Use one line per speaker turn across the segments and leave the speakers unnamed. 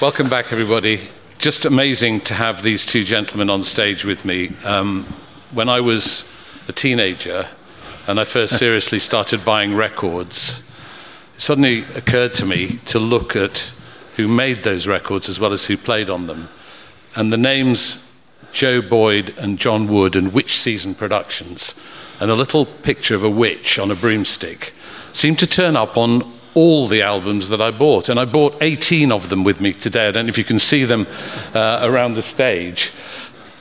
Welcome back, everybody. Just amazing to have these two gentlemen on stage with me. Um, when I was a teenager and I first seriously started buying records, it suddenly occurred to me to look at who made those records as well as who played on them. And the names Joe Boyd and John Wood and Witch Season Productions, and a little picture of a witch on a broomstick, seemed to turn up on all the albums that I bought. And I bought 18 of them with me today. I don't know if you can see them uh, around the stage.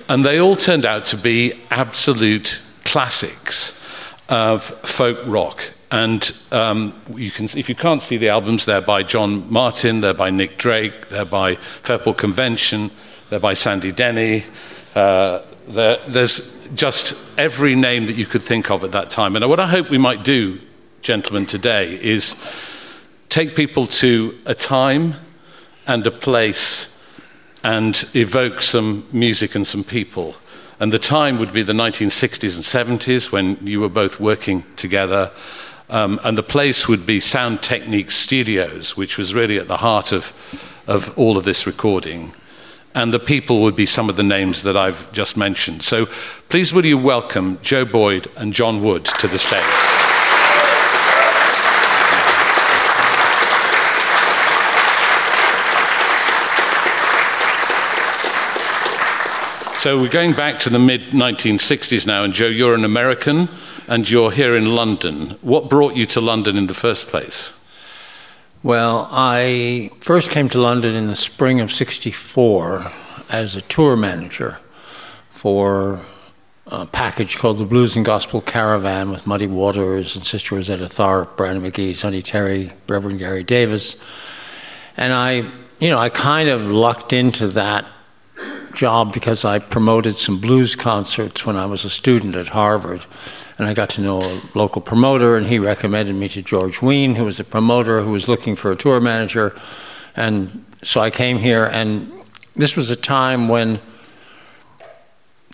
And they all turned out to be absolute classics of folk rock. And um, you can, if you can't see the albums, they're by John Martyn, they're by Nick Drake, they're by Fairport Convention, they're by Sandy Denny. Uh, there's just every name that you could think of at that time. And what I hope we might do, gentlemen, today is take people to a time and a place and evoke some music and some people. And the time would be the 1960s and 70s when you were both working together. Um, and the place would be Sound Technique Studios, which was really at the heart of, of all of this recording. And the people would be some of the names that I've just mentioned. So please, will you welcome Joe Boyd and John Wood to the stage? So we're going back to the mid 1960s now, and Joe, you're an American and you're here in London. What brought you to London in the first place?
Well, I first came to London in the spring of 64 as a tour manager for a package called the Blues and Gospel Caravan with Muddy Waters and Sister Rosetta Tharpe, Brownie McGhee, Sonny Terry, Reverend Gary Davis. And I, you know, I kind of lucked into that job because I promoted some blues concerts when I was a student at Harvard. And I got to know a local promoter, and he recommended me to George Wein, who was a promoter who was looking for a tour manager. And so I came here, and this was a time when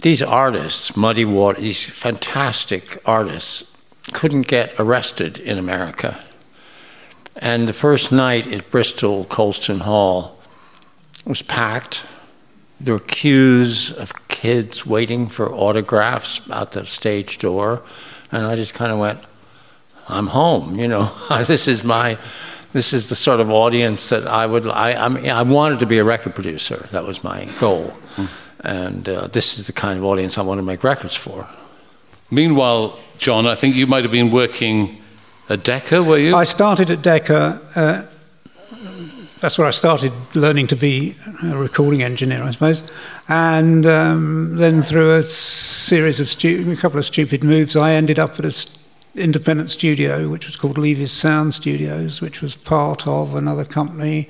these artists, Muddy Water, these fantastic artists, couldn't get arrested in America. And the first night at Bristol Colston Hall was packed there were queues of kids waiting for autographs out the stage door, and I just kind of went, "I'm home." You know, this is my, this is the sort of audience that I would. I I, mean, I wanted to be a record producer. That was my goal, mm. and uh, this is the kind of audience I want to make records for.
Meanwhile, John, I think you might have been working at Decca, were you?
I started at Decca. Uh, that's where I started learning to be a recording engineer, I suppose. And um, then through a series of stu- a couple of stupid moves, I ended up at an independent studio, which was called Levy's Sound Studios, which was part of another company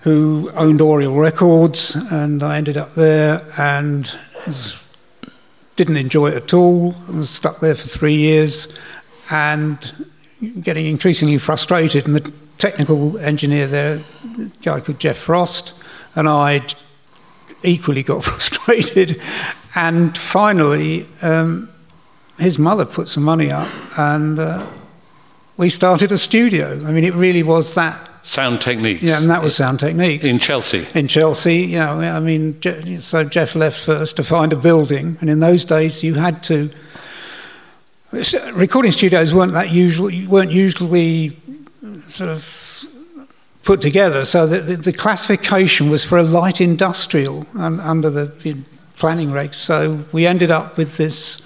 who owned Oriel Records, and I ended up there and didn't enjoy it at all. I was stuck there for three years and getting increasingly frustrated. And the technical engineer there, a guy called Jeff Frost, and I equally got frustrated. And finally, um, his mother put some money up, and uh, we started a studio. I mean, it really was that.
Sound Techniques.
Yeah, and that was Sound Techniques.
In Chelsea.
In Chelsea, yeah. I mean, so Jeff left first to find a building, and in those days you had to. Recording studios weren't that usual. weren't usually sort of put together. So the, the, the classification was for a light industrial un, under the planning regs. So we ended up with this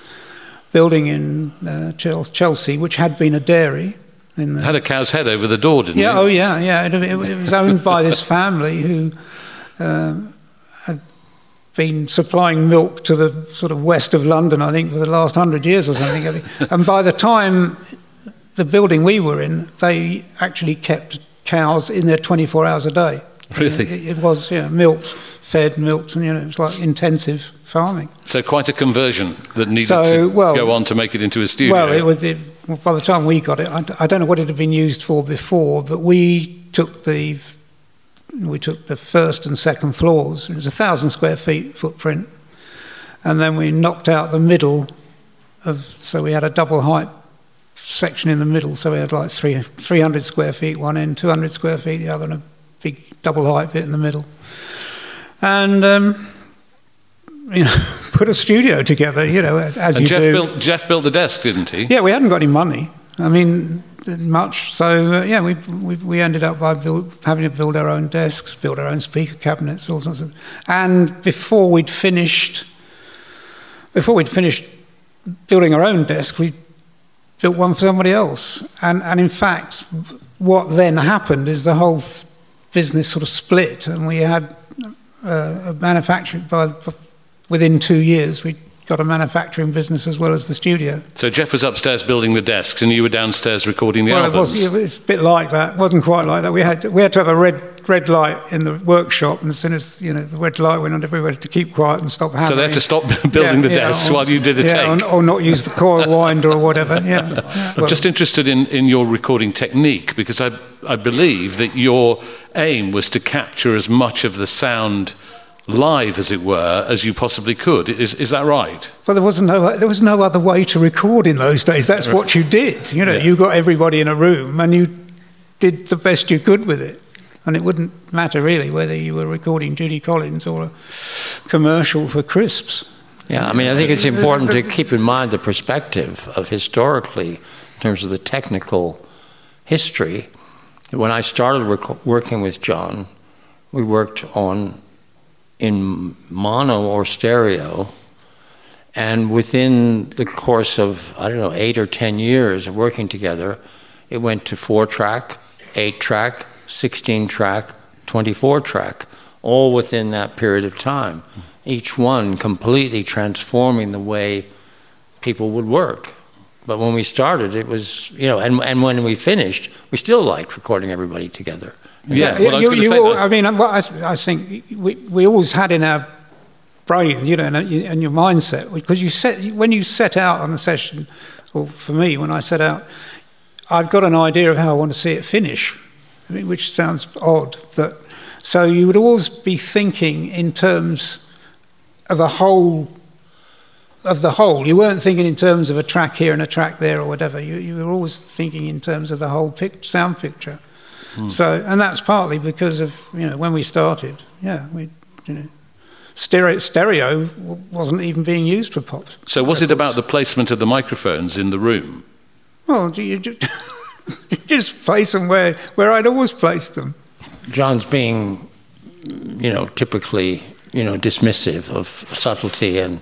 building in uh, Chelsea, which had been a dairy.
In the, had a cow's head over the door, didn't
yeah,
it?
Yeah, oh yeah, yeah. It, it, was owned by this family who uh, had been supplying milk to the sort of west of London, I think, for the last hundred years or something. and by the time the building we were in, they actually kept cows in there 24 hours a day.
Really?
It, it was, yeah, milked, fed, milked, and you know, it was like intensive farming.
So quite a conversion that needed so, to well, go on to make it into a studio.
Well, it was, it, by the time we got it, I, I don't know what it had been used for before, but we took the we took the first and second floors. It was a thousand square feet footprint, and then we knocked out the middle of. So we had a double height section in the middle, so we had like three, 300 square feet one end, 200 square feet the other, and a big double height bit in the middle, and um, you know, put a studio together. You know, as, as you
Jeff
do.
built, Jeff built the desk, didn't he?
Yeah, we hadn't got any money. I mean, much. So uh, yeah, we, we we ended up by build, having to build our own desks, build our own speaker cabinets, all sorts of. And before we'd finished, before we'd finished building our own desk, we built one for somebody else. And and in fact, what then happened is the whole th- business sort of split, and we had uh, a manufacturing by within two years we got a manufacturing business as well as the studio.
So Jeff was upstairs building the desks, and you were downstairs recording the
well,
albums.
it was, it was a bit like that. It wasn't quite like that. We had we had to have a red red light in the workshop, and as soon as you know the red light went on, everybody had to keep quiet and stop hammering.
so they had to stop building the desks
or-
while you did a
yeah,
take.
or, or not use the coil winder or whatever. Yeah. yeah.
I'm just interested in, in your recording technique because I, I believe that your aim was to capture as much of the sound live, as it were, as you possibly could. Is, is that right?
Well, there was no there was no other way to record in those days. That's what you did. You know,
Yeah.
you got everybody in a room and you did the best you could with it. And it wouldn't matter really whether you were recording Judy Collins or a commercial for crisps.
Yeah, I mean, I think it's important to keep in mind the perspective of historically, in terms of the technical history. When I started rec- working with John, we worked on in mono or stereo, and within the course of I don't know eight or ten years of working together, it went to four track, eight track, sixteen track, twenty-four track, all within that period of time. Each one completely transforming the way people would work. But when we started, it was you know, and and when we finished, we still liked recording everybody together.
Yeah, well, I
you, all-. I mean, I, I think we, we always had in our brain, you know, and, and your mindset, because you set when you set out on a session, or for me, when I set out, I've got an idea of how I want to see it finish, I mean, which sounds odd, but so you would always be thinking in terms of a whole. Of the whole, you weren't thinking in terms of a track here and a track there or whatever. You, you were always thinking in terms of the whole pic- sound picture. So, and that's partly because of you know when we started, yeah, we you know stereo stereo wasn't even being used for pop.
So was it about the placement of the microphones in the room?
Well, do you ju- just place them where where I'd always placed them.
John's being, you know, typically, you know, dismissive of subtlety and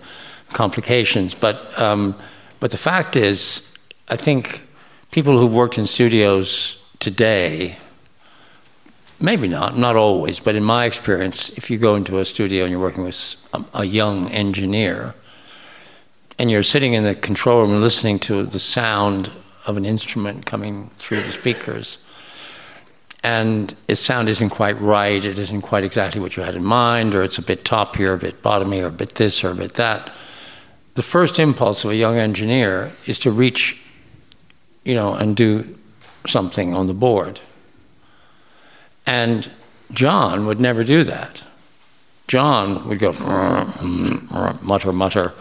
complications. But, um, but the fact is, I think people who've worked in studios today, maybe not, not always, but in my experience, if you go into a studio and you're working with a, a young engineer, and you're sitting in the control room listening to the sound of an instrument coming through the speakers, and its sound isn't quite right, it isn't quite exactly what you had in mind, or it's a bit top here, a bit bottomy, or a bit this, or a bit that. The first impulse of a young engineer is to reach, you know, and do something on the board. And John would never do that. John would go mutter, mutter,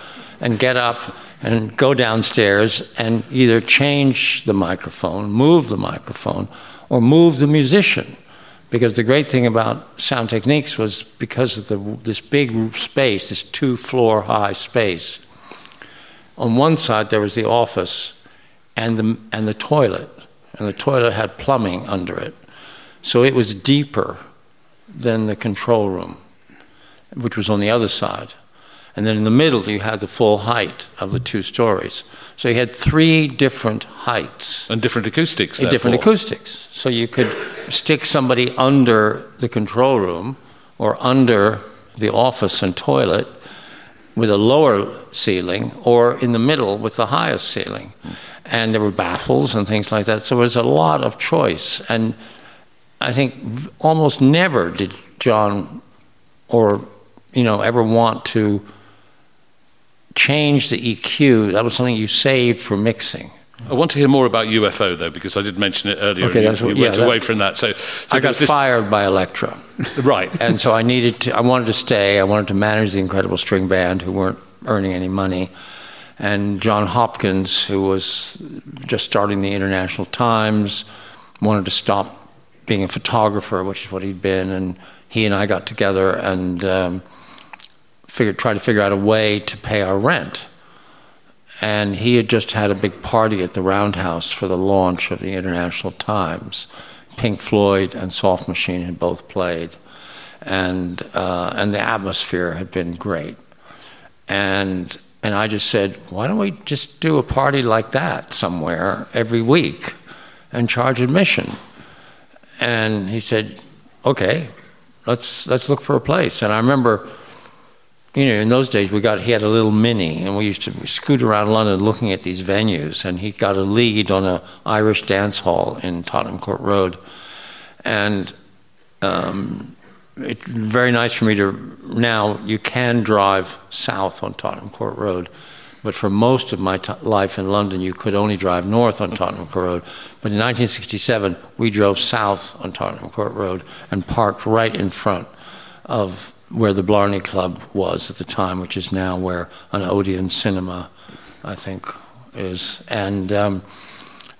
and get up and go downstairs and either change the microphone, move the microphone, or move the musician. Because the great thing about sound techniques was because of the, this big space, this two floor high space. On one side, there was the office and the, and the toilet, and the toilet had plumbing under it. So it was deeper than the control room, which was on the other side. And then in the middle, you had the full height of the two stories. So you had three different heights
And different acoustics,
in different acoustics. So you could stick somebody under the control room or under the office and toilet with a lower ceiling or in the middle with the highest ceiling. And there were baffles and things like that. So there was a lot of choice. And I think almost never did John or, you know, ever want to change the EQ. That was something you saved for mixing.
I want to hear more about UFO, though, because I did mention it earlier.
Okay,
and
that's
you,
what-
you
yeah,
went
that-
away from that. So, so
I got
this-
fired by Elektra.
Right.
and so I needed to. I wanted to stay. I wanted to manage the incredible string band, who weren't earning any money, and John Hopkins, who was just starting the International Times, wanted to stop being a photographer, which is what he'd been, and he and I got together and um, figured, tried to figure out a way to pay our rent. And he had just had a big party at the Roundhouse for the launch of the International Times. Pink Floyd and Soft Machine had both played, and uh, and the atmosphere had been great. And and I just said, why don't we just do a party like that somewhere every week and charge admission? And he said, okay, let's let's look for a place. And I remember, you know, in those days we got he had a little mini, and we used to scoot around London looking at these venues. And he got a lead on a Irish dance hall in Tottenham Court Road, and um, it's very nice for me to now you can drive south on Tottenham Court Road, but for most of my t- life in London, you could only drive north on Tottenham Court Road. But in 1967, we drove south on Tottenham Court Road and parked right in front of where the Blarney Club was at the time, which is now where an Odeon Cinema, I think, is. And um,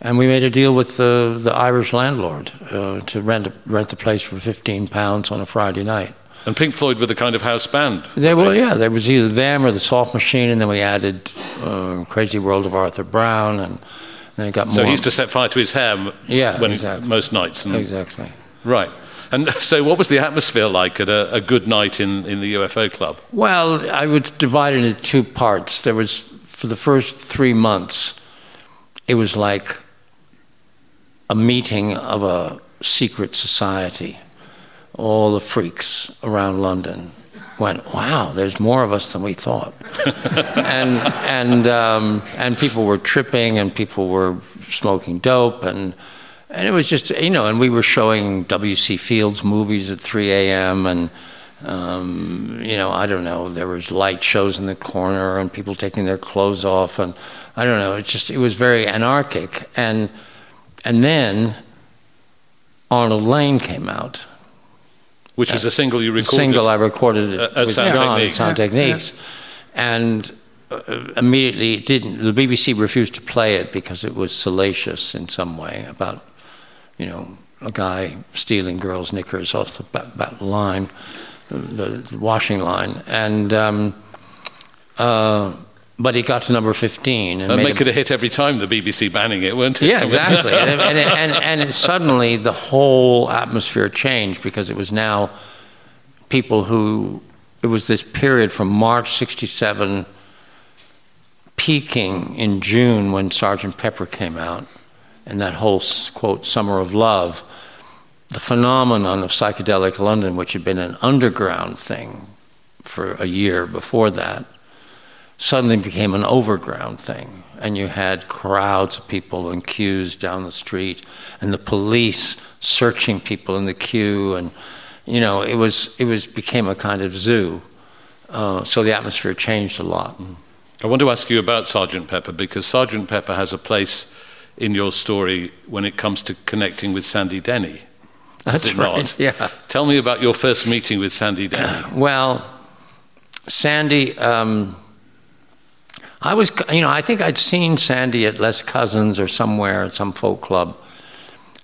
and we made a deal with the, the Irish landlord uh, to rent, rent the place for 15 pounds on a Friday night.
And Pink Floyd were the kind of house band.
They were, yeah. There was either them or the Soft Machine, and then we added uh, Crazy World of Arthur Brown, and then it got more.
So he used to set fire to his hair.
Yeah,
when,
exactly.
most nights. And,
exactly.
Right. And so, what was the atmosphere like at a, a, good night in, in the UFO club?
Well, I would divide it into two parts. There was, for the first three months, it was like a meeting of a secret society. All the freaks around London went, "Wow, there's more of us than we thought," and and um, and people were tripping, and people were smoking dope, and and it was just you know, and we were showing W.C. Fields movies at 3 a.m. and. Um, you know, I don't know. There was light shows in the corner and people taking their clothes off, and I don't know. It just it was very anarchic, and and then Arnold Layne came out.
Which is a single you recorded?
Single I recorded
uh,
with
Sound
John,
Techniques.
Sound Techniques. Yeah. And uh, immediately it didn't, the BBC refused to play it because it was salacious in some way about, you know, a guy stealing girls' knickers off the back, back line, the, the, washing line. And, um, uh, but it got to number 15.
And, and make it a hit every time, the BBC banning it, weren't it?
Yeah, exactly. and, and, and, and suddenly the whole atmosphere changed because it was now people who, it was this period from March 67 peaking in June when Sergeant Pepper came out and that whole, quote, summer of love. The phenomenon of psychedelic London, which had been an underground thing for a year before that, suddenly became an overground thing. And you had crowds of people in queues down the street, and the police searching people in the queue, and you know, it was it was became a kind of zoo. Uh, so the atmosphere changed a lot.
I want to ask you about Sergeant Pepper because Sergeant Pepper has a place in your story when it comes to connecting with Sandy Denny.
That's right.
Not?
Yeah.
Tell me about your first meeting with Sandy Denny.
Well, Sandy. Um, I was, you know, I think I'd seen Sandy at Les Cousins or somewhere at some folk club,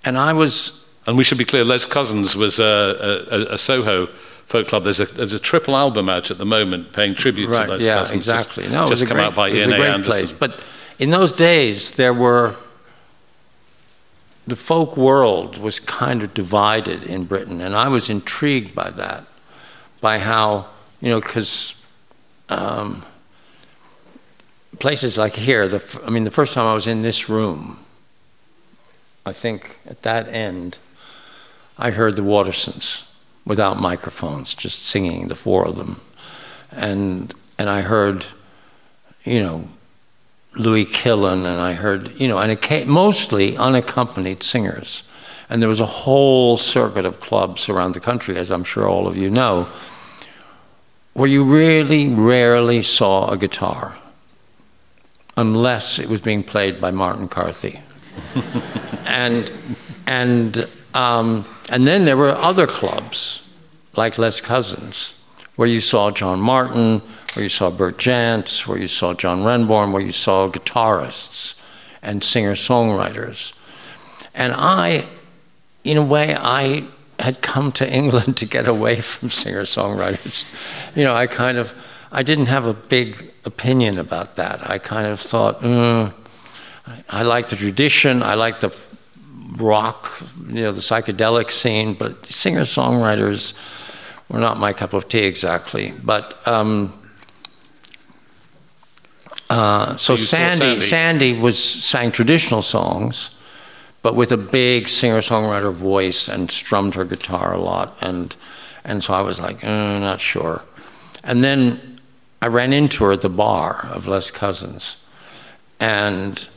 and I was.
And we should be clear, Les Cousins was a, a, a Soho folk club. There's a, there's a triple album out at the moment paying tribute
right,
to Les
yeah,
Cousins.
exactly.
Just,
no,
just come
great,
out by
it was
Ian
a
Anderson.
place. But in those days, there were the folk world was kind of divided in Britain, and I was intrigued by that, by how you know, because. Um, places like here, the, I mean, the first time I was in this room, I think at that end, I heard the Watersons without microphones, just singing, the four of them. And, and I heard, you know, Louis Killen, and I heard, you know, and came, mostly unaccompanied singers. And there was a whole circuit of clubs around the country, as I'm sure all of you know, where you really rarely saw a guitar unless it was being played by Martin Carthy. and and um, and then there were other clubs like Les Cousins, where you saw John Martyn, where you saw Bert Jansch, where you saw John Renbourn, where you saw guitarists and singer-songwriters. And I in a way, I had come to England to get away from singer songwriters. You know, I kind of, I didn't have a big opinion about that. I kind of thought, mm, I, I like the tradition, I like the rock, you know, the psychedelic scene, but singer songwriters were not my cup of tea exactly. But um, uh, so Sandy, Sandy, Sandy was sang traditional songs, but with a big singer-songwriter voice and strummed her guitar a lot, and and so I was like, mm, not sure. And then I ran into her at the bar of Les Cousins, and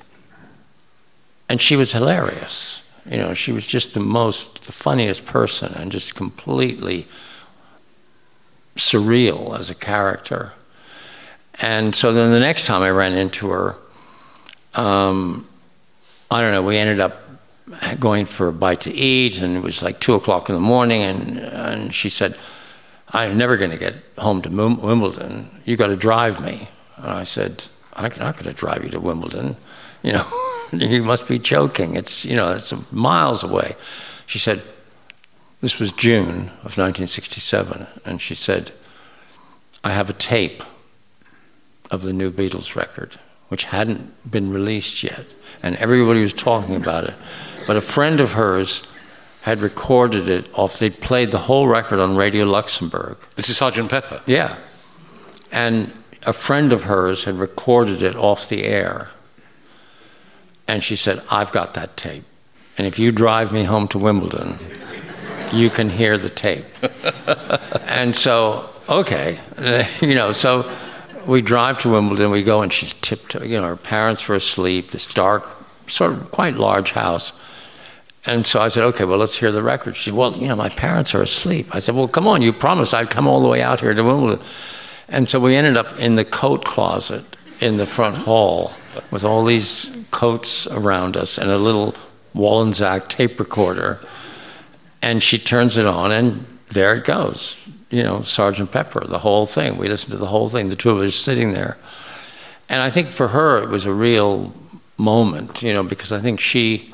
and she was hilarious. You know, she was just the most, the funniest person, and just completely surreal as a character. And so then the next time I ran into her, um, I don't know, we ended up going for a bite to eat, and it was like two o'clock in the morning, and, and she said, I'm never going to get home to Wimbledon. You've got to drive me. And I said, I'm not going to drive you to Wimbledon. You know, you must be joking. It's, you know, it's miles away. She said, this was June of 1967, and she said, I have a tape of the new Beatles record, which hadn't been released yet, and everybody was talking about it. But a friend of hers had recorded it off, they'd played the whole record on Radio Luxembourg.
This is Sergeant Pepper?
Yeah. And a friend of hers had recorded it off the air. And she said, I've got that tape. And if you drive me home to Wimbledon, you can hear the tape. and so, okay, you know, so we drive to Wimbledon, we go and she's tiptoe, you know, her parents were asleep, this dark, sort of quite large house. And so I said, okay, well, let's hear the record. She said, well, you know, my parents are asleep. I said, well, come on, you promised I'd come all the way out here to Wimbledon. And so we ended up in the coat closet in the front hall with all these coats around us and a little Wollensak tape recorder. And she turns it on, and there it goes. You know, Sergeant Pepper, the whole thing. We listened to the whole thing, the two of us sitting there. And I think for her, it was a real moment, you know, because I think she,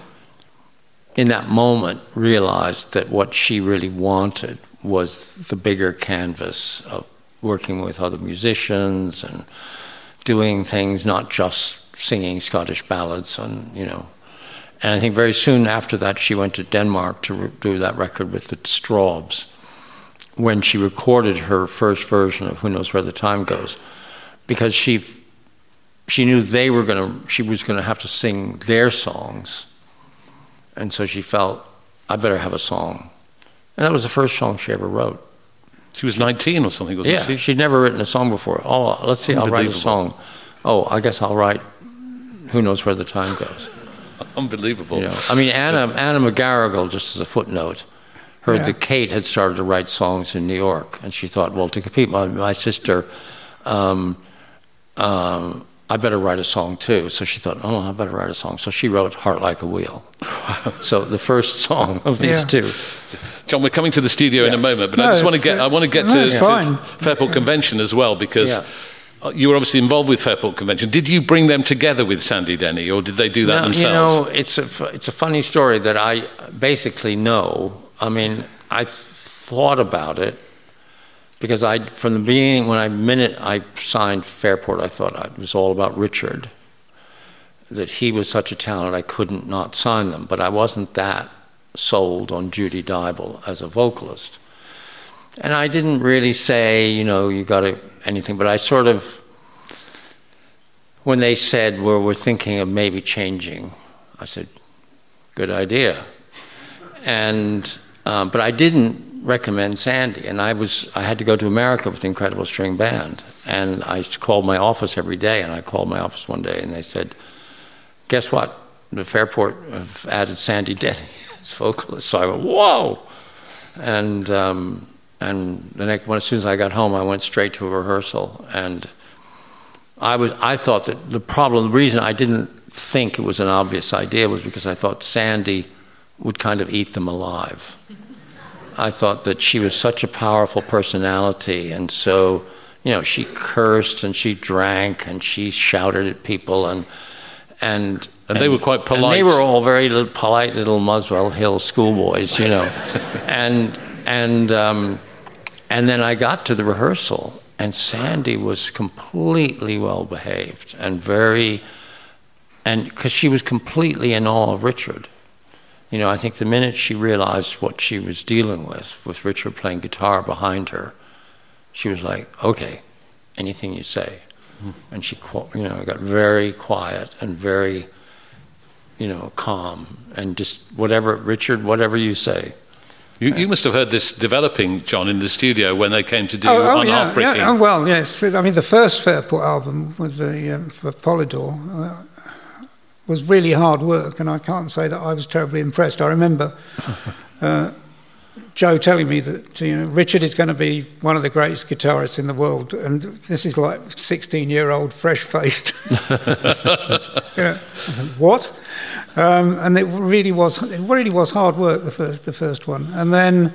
in that moment, realized that what she really wanted was the bigger canvas of working with other musicians and doing things, not just singing Scottish ballads and, you know, and I think very soon after that, she went to Denmark to re- do that record with the Strawbs. When she recorded her first version of "Who Knows Where the Time Goes," because she she knew they were going to she was going to have to sing their songs, and so she felt I better have a song, and that was the first song she ever wrote.
She was 19 or something, wasn't
yeah,
she?
she'd never written a song before. Oh, let's see, I'll write a song. Oh, I guess I'll write "Who Knows Where the Time Goes."
Unbelievable.
You know, I mean, Anna, Anna McGarrigle, just as a footnote, heard yeah. that Kate had started to write songs in New York, and she thought, well, to compete with my, my sister, um, um, I better write a song too. So she thought, oh, I better write a song. So she wrote Heart Like a Wheel. so the first song of these yeah. two.
John, we're coming to the studio yeah. in a moment, but no, I just want to get, uh, I want to get no, to, to Fairport Convention as well, because uh, you were obviously involved with Fairport Convention. Did you bring them together with Sandy Denny, or did they do that no,
themselves? You know, it's a, it's a funny story that I basically know. I mean, I thought about it because I, from the beginning, when I minute I signed Fairport, I thought it was all about Richard. That he was such a talent, I couldn't not sign them. But I wasn't that sold on Judy Dyble as a vocalist. And I didn't really say, you know, you got to anything, but I sort of, when they said, well, we're thinking of maybe changing, I said, good idea. And, um, but I didn't recommend Sandy. And I was, I had to go to America with the Incredible String Band. And I called my office every day, and I called my office one day, and they said, guess what? The Fairport have added Sandy Denny as vocalist. So I went, whoa! And, um, and the next, when, as soon as I got home, I went straight to a rehearsal. And I, was, I thought that the problem, the reason I didn't think it was an obvious idea was because I thought Sandy would kind of eat them alive. I thought that she was such a powerful personality, and so, you know, she cursed and she drank and she shouted at people, and, and
And, they were quite polite.
And they were all very little, polite little Muswell Hill schoolboys, you know. and and um, and then I got to the rehearsal, and Sandy was completely well behaved and very, and because she was completely in awe of Richard. You know, I think the minute she realized what she was dealing with, with Richard playing guitar behind her, she was like, "Okay, anything you say." Mm. And she, you know, got very quiet and very you know, calm and just whatever, Richard, whatever you say.
You, you must have heard this developing, John, in the studio when they came to do oh,
oh, yeah, yeah. Oh, well, yes. I mean, the first Fairport album was the, um, for Polydor uh, was really hard work, and I can't say that I was terribly impressed. I remember uh, Joe telling me that you know Richard is going to be one of the greatest guitarists in the world, and this is like 16-year-old, fresh-faced. you know, what? Um, and it really was it really was hard work the first the first one. And then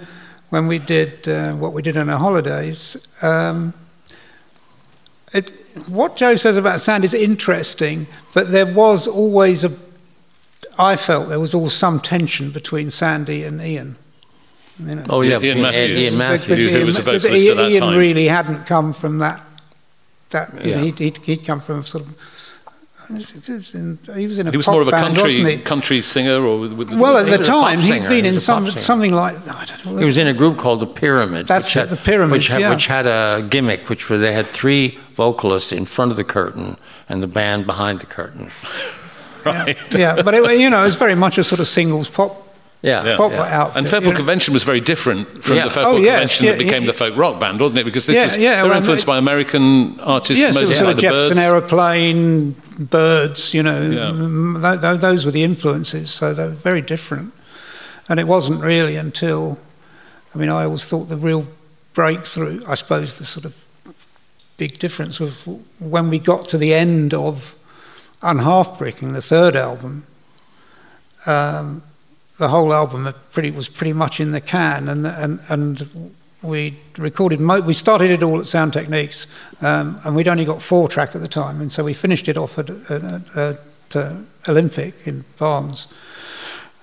when we did uh, what we did on our holidays, um, it, what Joe says about Sandy is interesting, but there was always a I felt there was always some tension between Sandy and Ian.
You know, oh yeah,
Ian Matthews,
Ian Matthews,
who was a vocalist
Ian,
at that
time. really hadn't come from that. That
yeah.
he'd, he'd, he'd come from sort of he was in, he was in a
He was
more
of a
band,
country country singer, or with, with
well, at the time
he
had been in some, something like I don't know.
He was in a group called the Pyramid.
That's
which
it,
had,
the Pyramids,
which had,
yeah.
which had a gimmick, which were they had three vocalists in front of the curtain and the band behind the curtain.
Right.
Yeah, yeah but it, you know, it was very much a sort of singles pop
Yeah,
Yeah.
pop
yeah.
outfit.
And
you
Fairport
know.
Convention was very different from
Yeah.
the Fairport
Oh, yes,
Convention
yeah,
that became
yeah.
the folk rock band, wasn't it? Because this
Yeah,
was,
yeah,
they were
well,
influenced by American artists
Yes, it
mostly
was sort of
the
Jefferson
Byrds.
Aeroplane, Byrds, you know,
Yeah.
th- th- those were the influences, so they were very different. And it wasn't really until, I mean, I always thought the real breakthrough, I suppose the sort of big difference was when we got to the end of Unhalfbricking, the third album. Um, the whole album pretty, was pretty much in the can, and and and we recorded. Mo- we started it all at Sound Techniques, um, and we'd only got four track at the time, and so we finished it off at, at, at, at uh, Olympic in Barnes,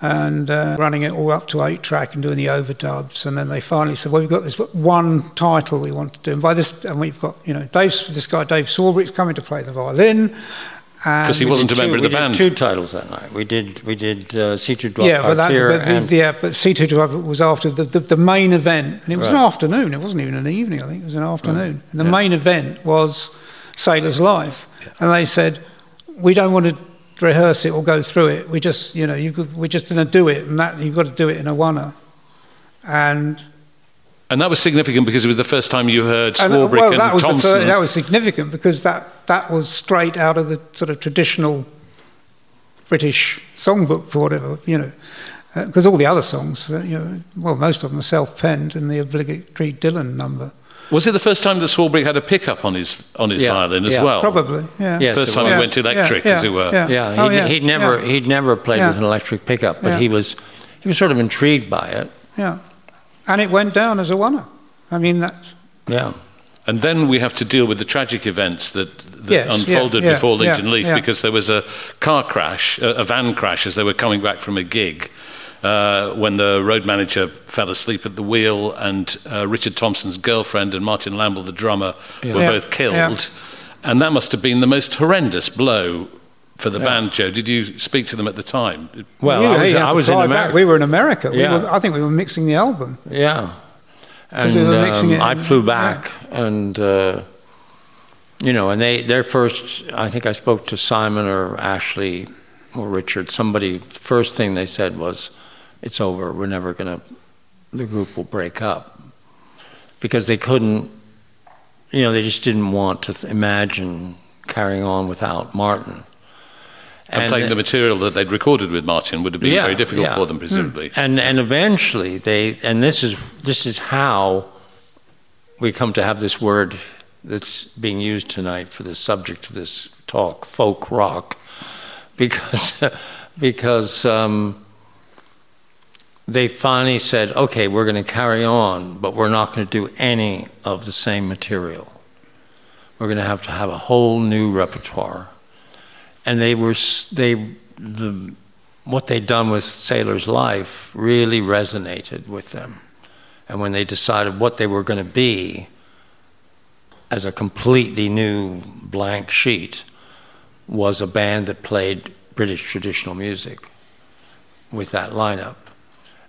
and uh, running it all up to eight track and doing the overdubs, and then they finally said, "Well, we've got this one title we want to do, and by this, and we've got you know this guy Dave Swarbrick's coming to play the violin."
Because he wasn't a member of the
we
band.
Two titles that night. We did we did uh, C2 Drop
yeah, but that, but,
and
yeah, but C2 Drive was after the, the, the main event, and it was an afternoon. It wasn't even an evening. I think it was an afternoon. And the
Yeah.
main event was Sailor's Life, and they said, "We don't want to rehearse it or go through it. We just, you know, you could, we're just going to do it, and that you've got to do it in a oneer." And
And that was significant because it was the first time you heard
and, uh,
Swarbrick and
that was the
Thompson.
fir- that was significant because that that was straight out of the sort of traditional British songbook for whatever you know. Because all the other songs, uh, you know, well, most of them are self-penned, and the obligatory Dylan number,
was it the first time that Swarbrick had a pickup on his on his
Yeah,
violin as
yeah.
well?
probably. Yeah.
Yes,
First time
was.
he went electric,
yeah,
as it were.
Yeah,
Yeah,
Oh,
he'd,
yeah,
he'd never
yeah.
he'd never played
Yeah.
with an electric pickup, but
Yeah.
he was he was sort of intrigued by it.
Yeah, and it went down as a oneer. I mean, that's
Yeah.
And then we have to deal with the tragic events that, that
Yes,
unfolded
yeah,
before Legion
yeah,
Leaf
yeah.
because there was a car crash, a, a van crash, as they were coming back from a gig. Uh, when the road manager fell asleep at the wheel, and uh, Richard Thompson's girlfriend and Martin Lamble, the drummer, were
Yeah.
both killed.
Yeah.
And that must have been the most horrendous blow for the
Yeah.
band, Joe. Did you speak to them at the time?
Well,
you-
I was, I was in
fly back.
America.
We were in America. We were, I think we were mixing the album.
Yeah. And
we
um,
it
I
in-
flew
yeah.
back and, uh, you know, and they, their first, I think I spoke to Simon or Ashley or Richard, somebody, first thing they said was, it's over, we're never going to, the group will break up. Because they couldn't, you know, they just didn't want to th- imagine carrying on without Martin.
And, playing the material that they'd recorded with Martin would have been
Yeah,
very difficult
yeah.
for them, presumably.
and and eventually they and this is this is how we come to have this word that's being used tonight for the subject of this talk folk rock because because um, they finally said okay we're going to carry on but we're not going to do any of the same material we're going to have to have a whole new repertoire and they were they the, what they'd done with Sailor's Life really resonated with them. And when they decided what they were going to be as a completely new blank sheet, was a band that played British traditional music with that lineup.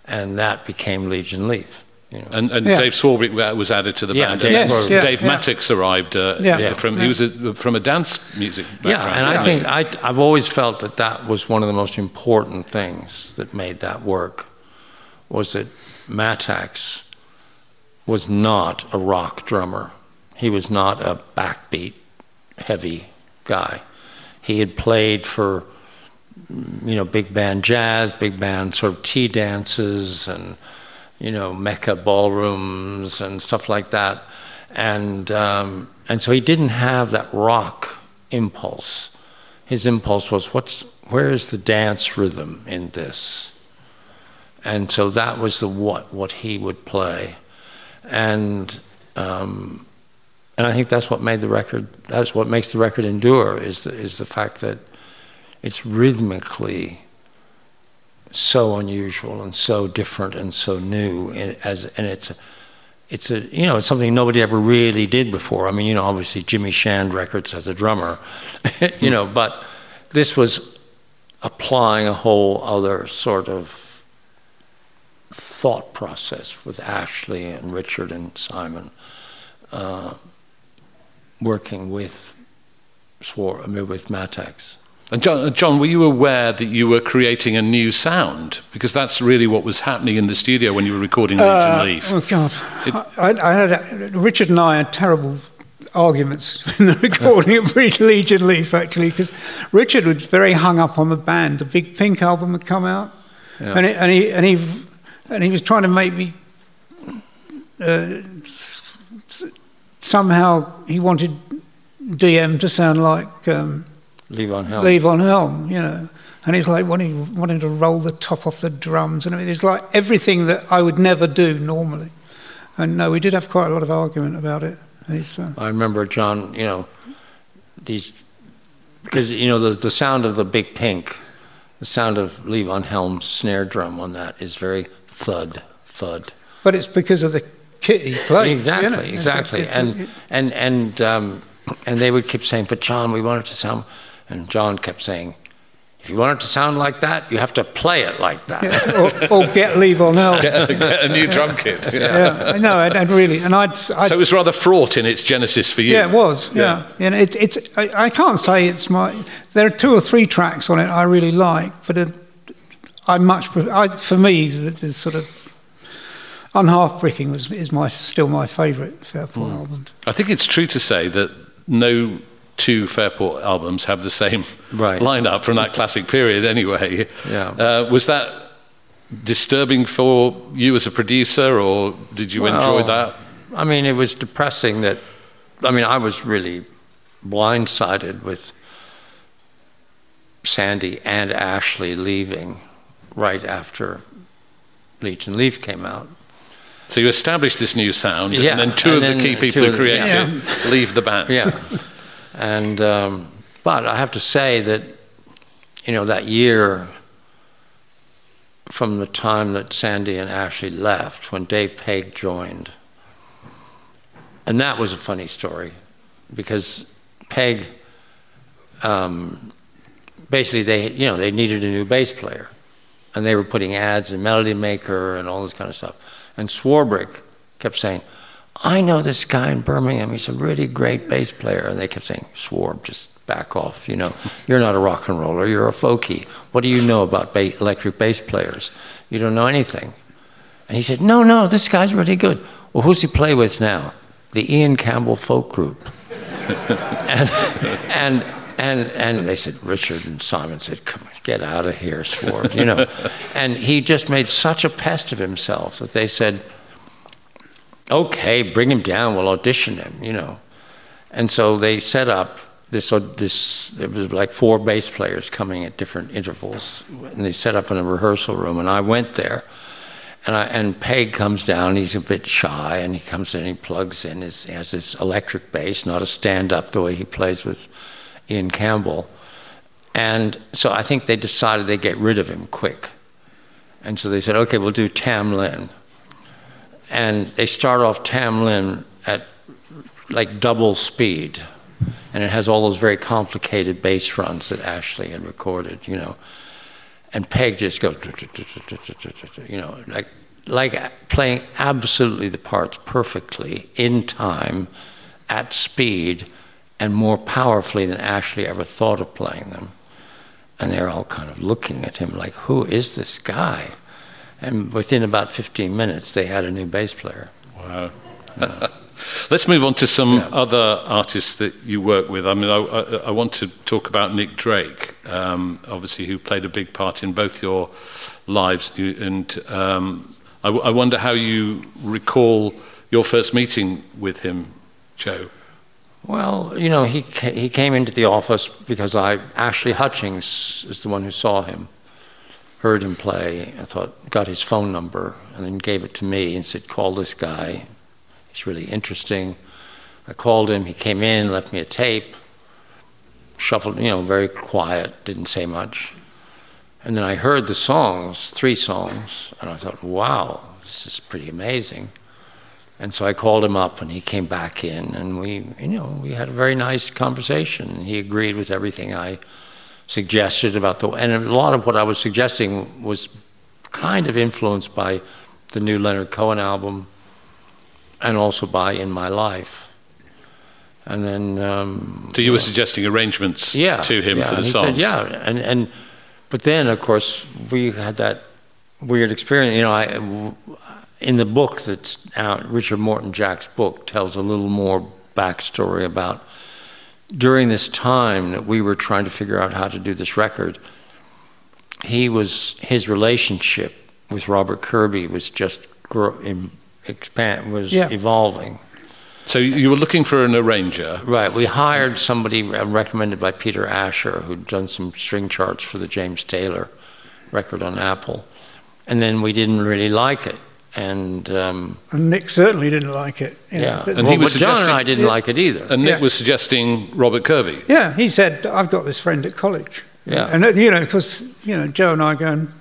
And that became Liege and Lief. You know.
And, and
Yeah.
Dave Swarbrick was added to the
Yeah,
band.
Dave
and
Yes, yeah,
Dave
yeah.
Mattacks arrived uh,
Yeah.
uh, from he was a, from a dance music
Yeah,
background.
and I think? I, I've always felt that that was one of the most important things that made that work, was that Mattacks was not a rock drummer. He was not a backbeat heavy guy. He had played for, you know, big band jazz, big band sort of tea dances, and you know, Mecca ballrooms and stuff like that. And, um, and so he didn't have that rock impulse. His impulse was, what's, where is the dance rhythm in this? And so that was the what, what he would play. And, um, and I think that's what made the record, that's what makes the record endure, is the, is the fact that it's rhythmically so unusual and so different and so new and as and it's a, it's a you know it's something nobody ever really did before. I mean you know obviously Jimmy Shand records as a drummer, you know, but this was applying a whole other sort of thought process with Ashley and Richard and Simon, uh, working with Swar I mean, with Mattacks.
And John, John, were you aware that you were creating a new sound? Because that's really what was happening in the studio when you were recording Legion
Uh,
Leaf.
Oh God, I, I had a, Richard and I had terrible arguments in the recording of Liege and Lief actually because Richard was very hung up on the band. The Big Pink album had come out,
Yeah.
and, it, and he and he and he was trying to make me. Uh, somehow he wanted DM to sound like um,
Levon Helm.
Levon Helm, you know. And he's like wanting, wanting to roll the top off the drums and I mean, It's like everything that I would never do normally. And no, we did have quite a lot of argument about it. It's, uh,
I remember John, you know, these because you know the the sound of the big pink, the sound of Levon Helm's snare drum on that is very thud thud.
but it's because of the kit he played.
exactly,
you know. It's-
exactly,
it's- it's-
and and and um, and they would keep saying, "But John, we want it to sound," and John kept saying. If you want it to sound like that, you have to play it like that.
or, or get Levon Helm.
Get, get a new drum kit.
yeah, no, and, and really, and I'd, I'd
So it was rather fraught in its genesis for you.
Yeah, it was. Yeah, and it, it's. I, I can't say it's my. There are two or three tracks on it I really like, but it, I much. pref- I, for me, the, the sort of Unhalfbricking was is my still my favourite Fairport
Hmm.
album.
I think it's true to say that no two Fairport albums have the same
Right.
lineup from that classic period anyway.
Yeah.
Uh, was that disturbing for you as a producer, or did you enjoy that?
I mean, it was depressing that. I mean, I was really blindsided with Sandy and Ashley leaving right after Liege and Lief came out.
So you established this new sound,
Yeah,
and then two
and
of
then
the key people who created
yeah.
it leave the band.
Yeah, and um, but I have to say that you know that year from the time that Sandy and Ashley left, when Dave Pegg joined, and that was a funny story because Pegg um, basically they you know they needed a new bass player, and they were putting ads in Melody Maker and all this kind of stuff, and Swarbrick kept saying. I know this guy in Birmingham. He's a really great bass player. And they kept saying, Swarb, just back off. You know, you're not a rock and roller. You're a folkie. What do you know about ba- electric bass players? You don't know anything. And he said, No, no, this guy's really good. Well, who's he play with now? The Ian Campbell Folk Group. and, and and and they said Richard and Simon said, "Come on, get out of here, Swarb," you know. and he just made such a pest of himself that they said, "Okay, bring him down. We'll audition him," you know. And so they set up this. So this there was like four bass players coming at different intervals, and they set up in a rehearsal room. And I went there, and I, and Pegg comes down. He's a bit shy, and he comes in. He plugs in. His, has this electric bass, not a stand-up the way he plays with Ian Campbell. And so I think they decided they'd get rid of him quick. And so they said, okay, we'll do Tam Lin. And they start off Tam Lin at like double speed. And it has all those very complicated bass runs that Ashley had recorded, you know. And Pegg just goes, you know, like, like playing absolutely the parts perfectly in time, at speed, and more powerfully than Ashley ever thought of playing them. And they're all kind of looking at him like, who is this guy? And within about 15 minutes, they had a new bass player.
Wow. Yeah. Let's move on to some yeah. other artists that you work with. I mean, I, I, I want to talk about Nick Drake, um, obviously, who played a big part in both your lives. And um, I, I wonder how you recall your first meeting with him, Joe.
Well, you know, he he came into the office because I Ashley Hutchings is the one who saw him, heard him play, I thought got his phone number, and then gave it to me and said, "Call this guy. He's really interesting." I called him. He came in, left me a tape, shuffled, you know, very quiet, didn't say much, and then I heard the songs, three songs, and I thought, "Wow, this is pretty amazing." And so I called him up, and he came back in, and we, you know, we had a very nice conversation. He agreed with everything I suggested about the, and a lot of what I was suggesting was kind of influenced by the new Leonard Cohen album, and also by In My Life. And then, um,
so you were suggesting arrangements
yeah,
to him
yeah,
for the
he
songs.
Said, yeah, and and but then of course we had that weird experience. You know, I in the book that's out, Richard Morton Jack's book tells a little more backstory about during this time that we were trying to figure out how to do this record. He was his relationship with Robert Kirby was just grow, expand was yeah. evolving.
So you were looking for an arranger,
right? We hired somebody uh, recommended by Peter Asher, who'd done some string charts for the James Taylor record on Apple, and then we didn't really like it and, um,
and Nick certainly didn't like it.
yeah, and well, he was John and I didn't yeah. like it either.
And Nick yeah. was suggesting Robert Kirby.
Yeah, he said, "I've got this friend at college."
Yeah,
and you know, because you know, Joe and I going.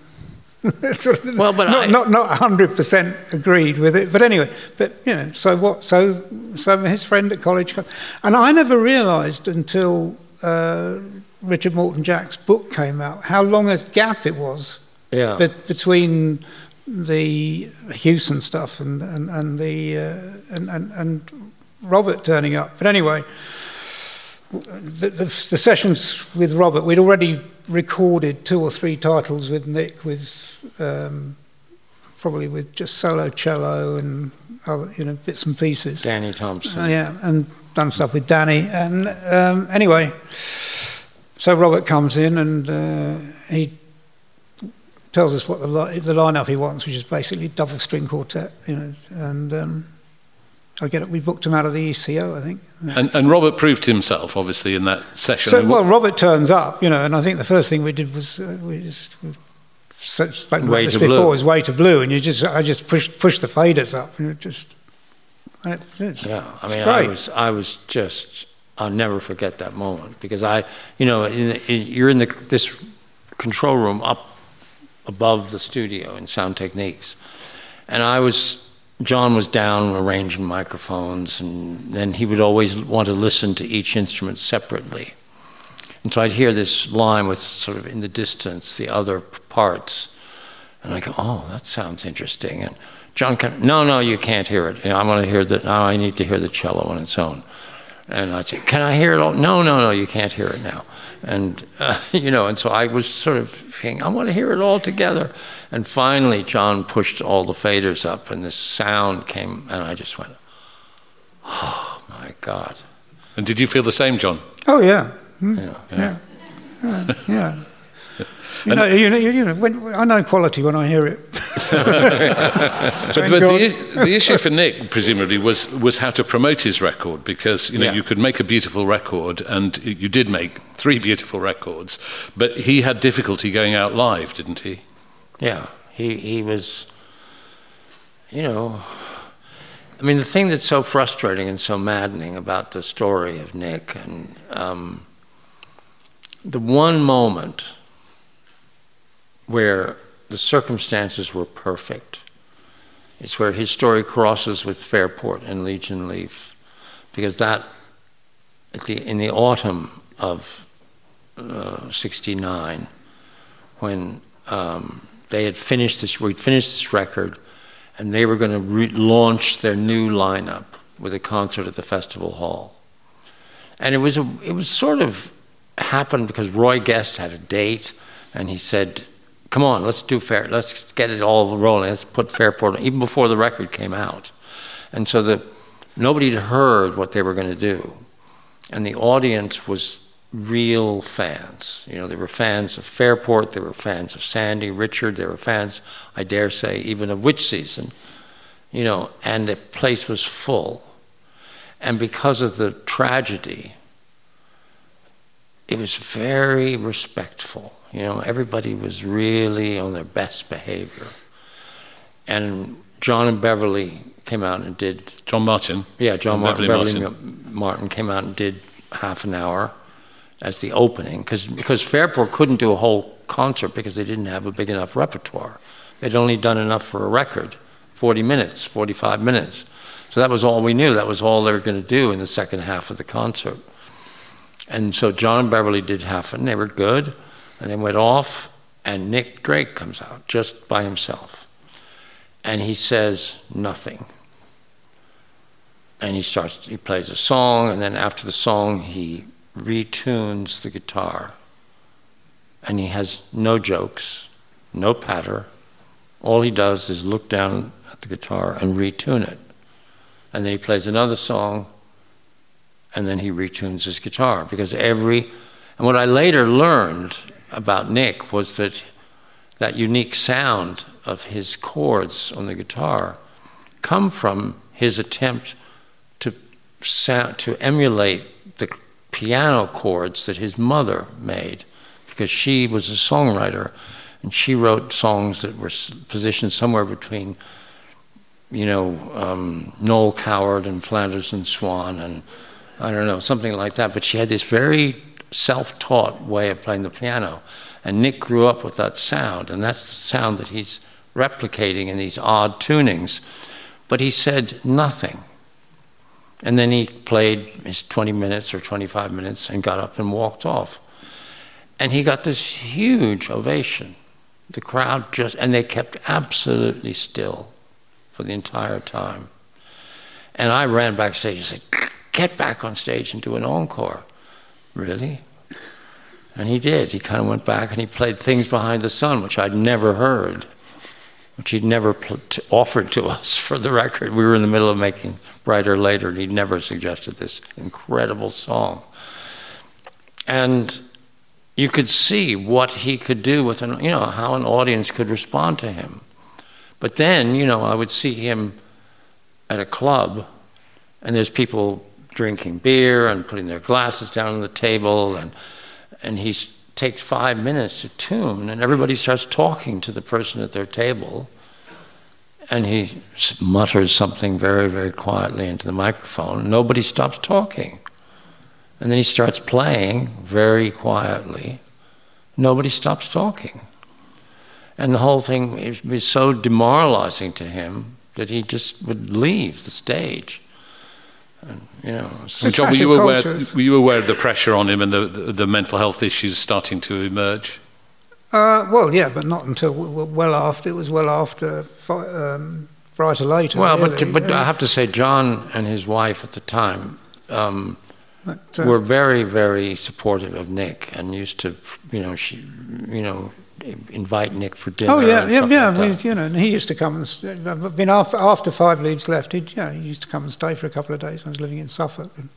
sort of well, but not, I, not not hundred percent agreed with it, but anyway, but you know, so what? So so his friend at college, and I never realised until uh, Richard Morton Jack's book came out how long a gap it was
yeah.
between the Hewson stuff and and, and the uh, and, and, and Robert turning up. But anyway, the, the, the, sessions with Robert, we'd already recorded two or three titles with Nick, with um, probably with just solo cello and other, you know bits and pieces.
Danny Thompson.
Uh, yeah, and done stuff with Danny. And um, anyway, so Robert comes in and uh, he tells us what the, li- the lineup he wants, which is basically double string quartet, you know, and um, I get it. We booked him out of the ECO, I think.
And, and, Robert proved himself, obviously, in that session.
So, well, Robert turns up, you know, and I think the first thing we did was uh, we just spoken about this before blue. was way to blue, and you just I just pushed pushed the faders up, and it just.
And it, yeah, I mean, I was I was just I'll never forget that moment because I, you know, in the, in, you're in the this control room up above the studio in Sound Techniques. And I was, John was down arranging microphones, and then he would always want to listen to each instrument separately. And so I'd hear this line with sort of in the distance the other parts, and I go, "Oh, that sounds interesting." And John, can, no, no, you can't hear it. I want to hear that. Now I need to hear the cello on its own. And I'd say, "Can I hear it all?" No, no, no, you can't hear it now. And, uh, you know, and so I was sort of thinking, I want to hear it all together. And finally, John pushed all the faders up, and this sound came, and I just went, oh, my God.
And did you feel the same, John?
Oh, yeah. Mm. Yeah. Yeah. yeah. yeah. You know, you know, you know when, I know quality when I hear it.
but, but the, the, issue for Nick, presumably, was, was how to promote his record because you know yeah. you could make a beautiful record, and you did make three beautiful records, but he had difficulty going out live, didn't he?
Yeah, he he was. You know, I mean, the thing that's so frustrating and so maddening about the story of Nick and. Um, the one moment where the circumstances were perfect. It's where his story crosses with Fairport and Liege and Lief, because that, the, in the autumn of uh, 69, when um, they had finished this, we'd finished this record, and they were going to re- launch their new lineup with a concert at the festival hall. And it was, a, it was sort of happened because Roy Guest had a date, and he said, "Come on, let's do fair. Let's get it all rolling. Let's put Fairport." Even before the record came out, and so the nobody had heard what they were going to do, and the audience was real fans. You know, they were fans of Fairport, they were fans of Sandy, Richard, they were fans, I dare say, even of Witch Season. You know, and the place was full. And because of the tragedy, it was very respectful. You know, everybody was really on their best behavior. And John and Beverly came out and did.
John Martyn.
Yeah, John Martyn,
Beverly
Beverly
Martyn.
Martyn came out and did half an hour as the opening because because Fairport couldn't do a whole concert because they didn't have a big enough repertoire. They'd only done enough for a record, 40 minutes, 45 minutes. So that was all we knew. That was all they were going to do in the second half of the concert. And so John and Beverly did half, and they were good. And they went off, and Nick Drake comes out just by himself. And he says nothing. And he starts, he plays a song, and then after the song, he retunes the guitar. And he has no jokes, no patter. All he does is look down at the guitar and retune it. And then he plays another song, and then he retunes his guitar. Because every, and what I later learned about Nick was that that unique sound of his chords on the guitar come from his attempt to sound, to emulate the piano chords that his mother made because she was a songwriter and she wrote songs that were positioned somewhere between you know um, Noel Coward and Flanders and Swan and I don't know something like that. But she had this very self-taught way of playing the piano and Nick grew up with that sound and that's the sound that he's replicating in these odd tunings but he said nothing and then he played his 20 minutes or 25 minutes and got up and walked off. And he got this huge ovation. The crowd just, and they kept absolutely still for the entire time. And I ran backstage and said, Get back on stage and do an encore. Really? And he did. He kind of went back and he played Things Behind the Sun, which I'd never heard, which he'd never pl- t- offered to us for the record. We were in the middle of making Bryter Later, and he'd never suggested this incredible song. And you could see what he could do with an, you know, how an audience could respond to him. But then, you know, I would see him at a club, and there's people drinking beer and putting their glasses down on the table, and and he takes five minutes to tune, and everybody starts talking to the person at their table, and he mutters something very, very quietly into the microphone. Nobody stops talking. And then he starts playing very quietly. Nobody stops talking. And the whole thing was so demoralizing to him that he just would leave the stage. And, you know,
and John, were you, aware, were you aware of the pressure on him and the, the, the mental health issues starting to emerge?
Uh, well, yeah, but not until well after. It was well after um, Bryter Later.
Well,
really.
but but yeah. I have to say, John and his wife at the time um, but, uh, were very very supportive of Nick and used to, you know, she, you know, invite Nick for dinner.
Oh yeah, yeah, yeah.
Like
you know, and he used to come and. I've been after, after Five Leaves left. He, you know, he used to come and stay for a couple of days. I was living in Suffolk. And,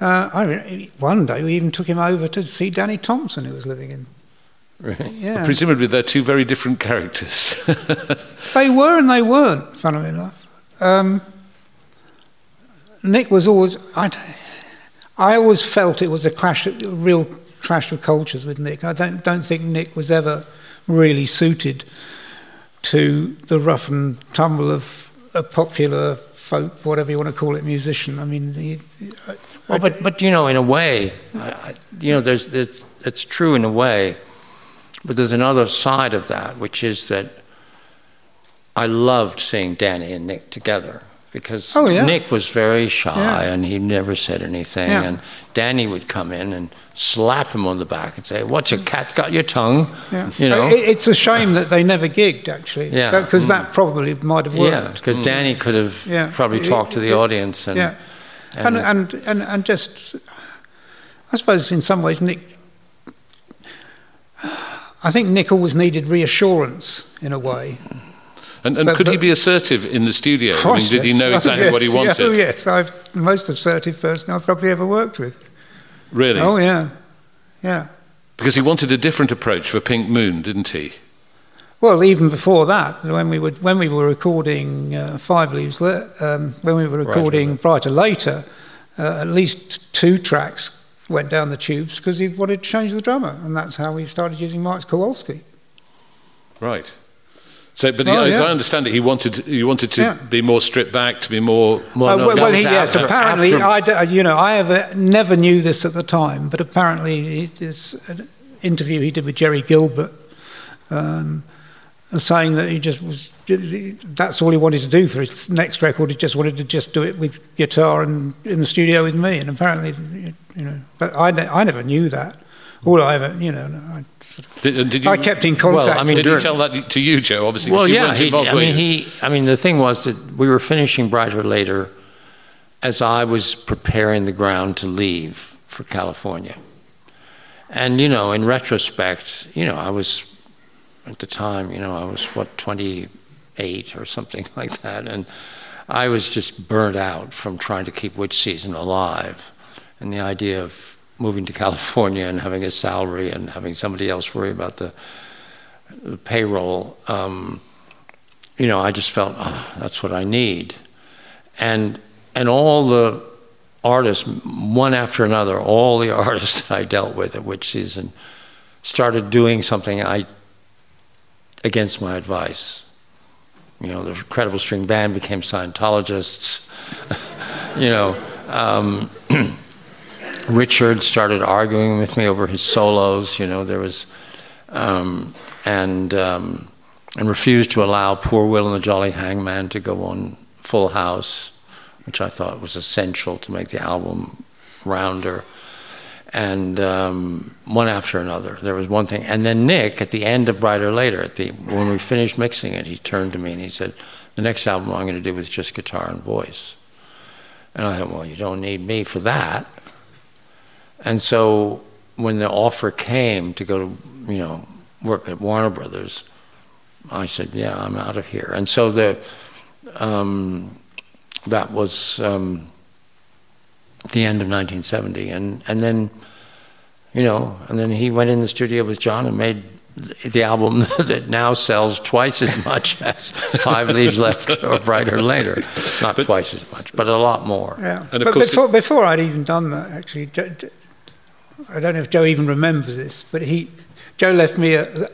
uh, I mean, one day we even took him over to see Danny Thompson, who was living in
Really? Yeah. Well, presumably they're two very different characters.
they were and they weren't, funnily enough. Um, Nick was always. I, I always felt it was a clash, a real clash of cultures with Nick. I don't, don't think Nick was ever really suited to the rough and tumble of a popular folk, whatever you want to call it, musician. I mean,
well, but but you know, in a way, I, you know, there's there's it's true in a way, but there's another side of that, which is that I loved seeing Danny and Nick together because
Oh, yeah.
Nick was very shy
Yeah.
and he never said anything.
Yeah.
And Danny would come in and slap him on the back and say, "What's your cat got your tongue?"
Yeah.
You know.
It- it's a shame that they never gigged, actually.
Yeah. Mm.
Because that probably might have worked.
yeah, because Danny could have
Yeah.
probably
It-
talked to the
it-
audience and
yeah. And, and, and, and just, I suppose in some ways, Nick, I think Nick always needed reassurance in a way.
And, and
But-
could he be assertive in the studio? I mean, did he
yes.
know
Oh,
exactly what he wanted?
Oh, yes, I'm the most assertive person I've probably ever worked with.
Really?
Oh, yeah. Yeah.
Because he wanted a different approach for Pink Moon, didn't he?
Well, even before that, when we were when we were recording uh, Five Leaves, Le- um, when we were recording Bryter Later, uh, at least two tracks went down the tubes because he wanted to change the drummer, and that's how we started using Mike Kowalski.
Right. So, but he,
Oh,
as. I understand it, he wanted he wanted to
Yeah.
be more stripped back, to be more.
Well,
Uh, well, well, he, yes,
after-
apparently,
after-
I, d- uh, you know, I ever, never knew this at the time, but apparently, he- this an interview he did with Jerry Gilbert, um, saying that he just was, that's all he wanted to do for his next record. He just wanted to just do it with guitar and in the studio with me. And apparently, you know, but I, ne- I never knew that. All I ever, you know, I,
Did, uh, did you,
I kept in contact.
Well, I mean,
did he tell that to you, Joe? Obviously,
Well,
you
yeah.
weren't
He, I mean,
you?
he. I mean, the thing was that we were finishing Bryter Later, as I was preparing the ground to leave for California. And you know, in retrospect, you know, I was at the time, you know, I was what twenty eight or something like that, and I was just burnt out from trying to keep Witch Season alive, and the idea of moving to California and having a salary and having somebody else worry about the the payroll, um, you know, I just felt oh, that's what I need, and and all the artists, one after another, all the artists that I dealt with at Witch Season, started doing something I against my advice. You know, the Credible String Band became Scientologists. you know, um, Richard started arguing with me over his solos. You know, there was, um, and um, and refused to allow Poor Will and the Jolly Hangman to go on Full House, which I thought was essential to make the album rounder. And um, one after another, there was one thing, and then Nick, at the end of Bryter Later, at the when we finished mixing it, he turned to me and he said, "The next album I'm going to do is just guitar and voice." And I thought, well, you don't need me for that. And so when the offer came to go to, you know, work at Warner Brothers, I said, yeah, I'm out of here. And so the, um, that was um, the end of 1970. And, and then, you know, and then he went in the studio with John and made the album that now sells twice as much as Five Leaves Left or Bryter Later. Not twice as much, but a lot more.
Yeah,
And of
but
course
before, before I'd even done that, actually, Joe, Jo- I don't know if Joe even remembers this, but he, Joe left me a,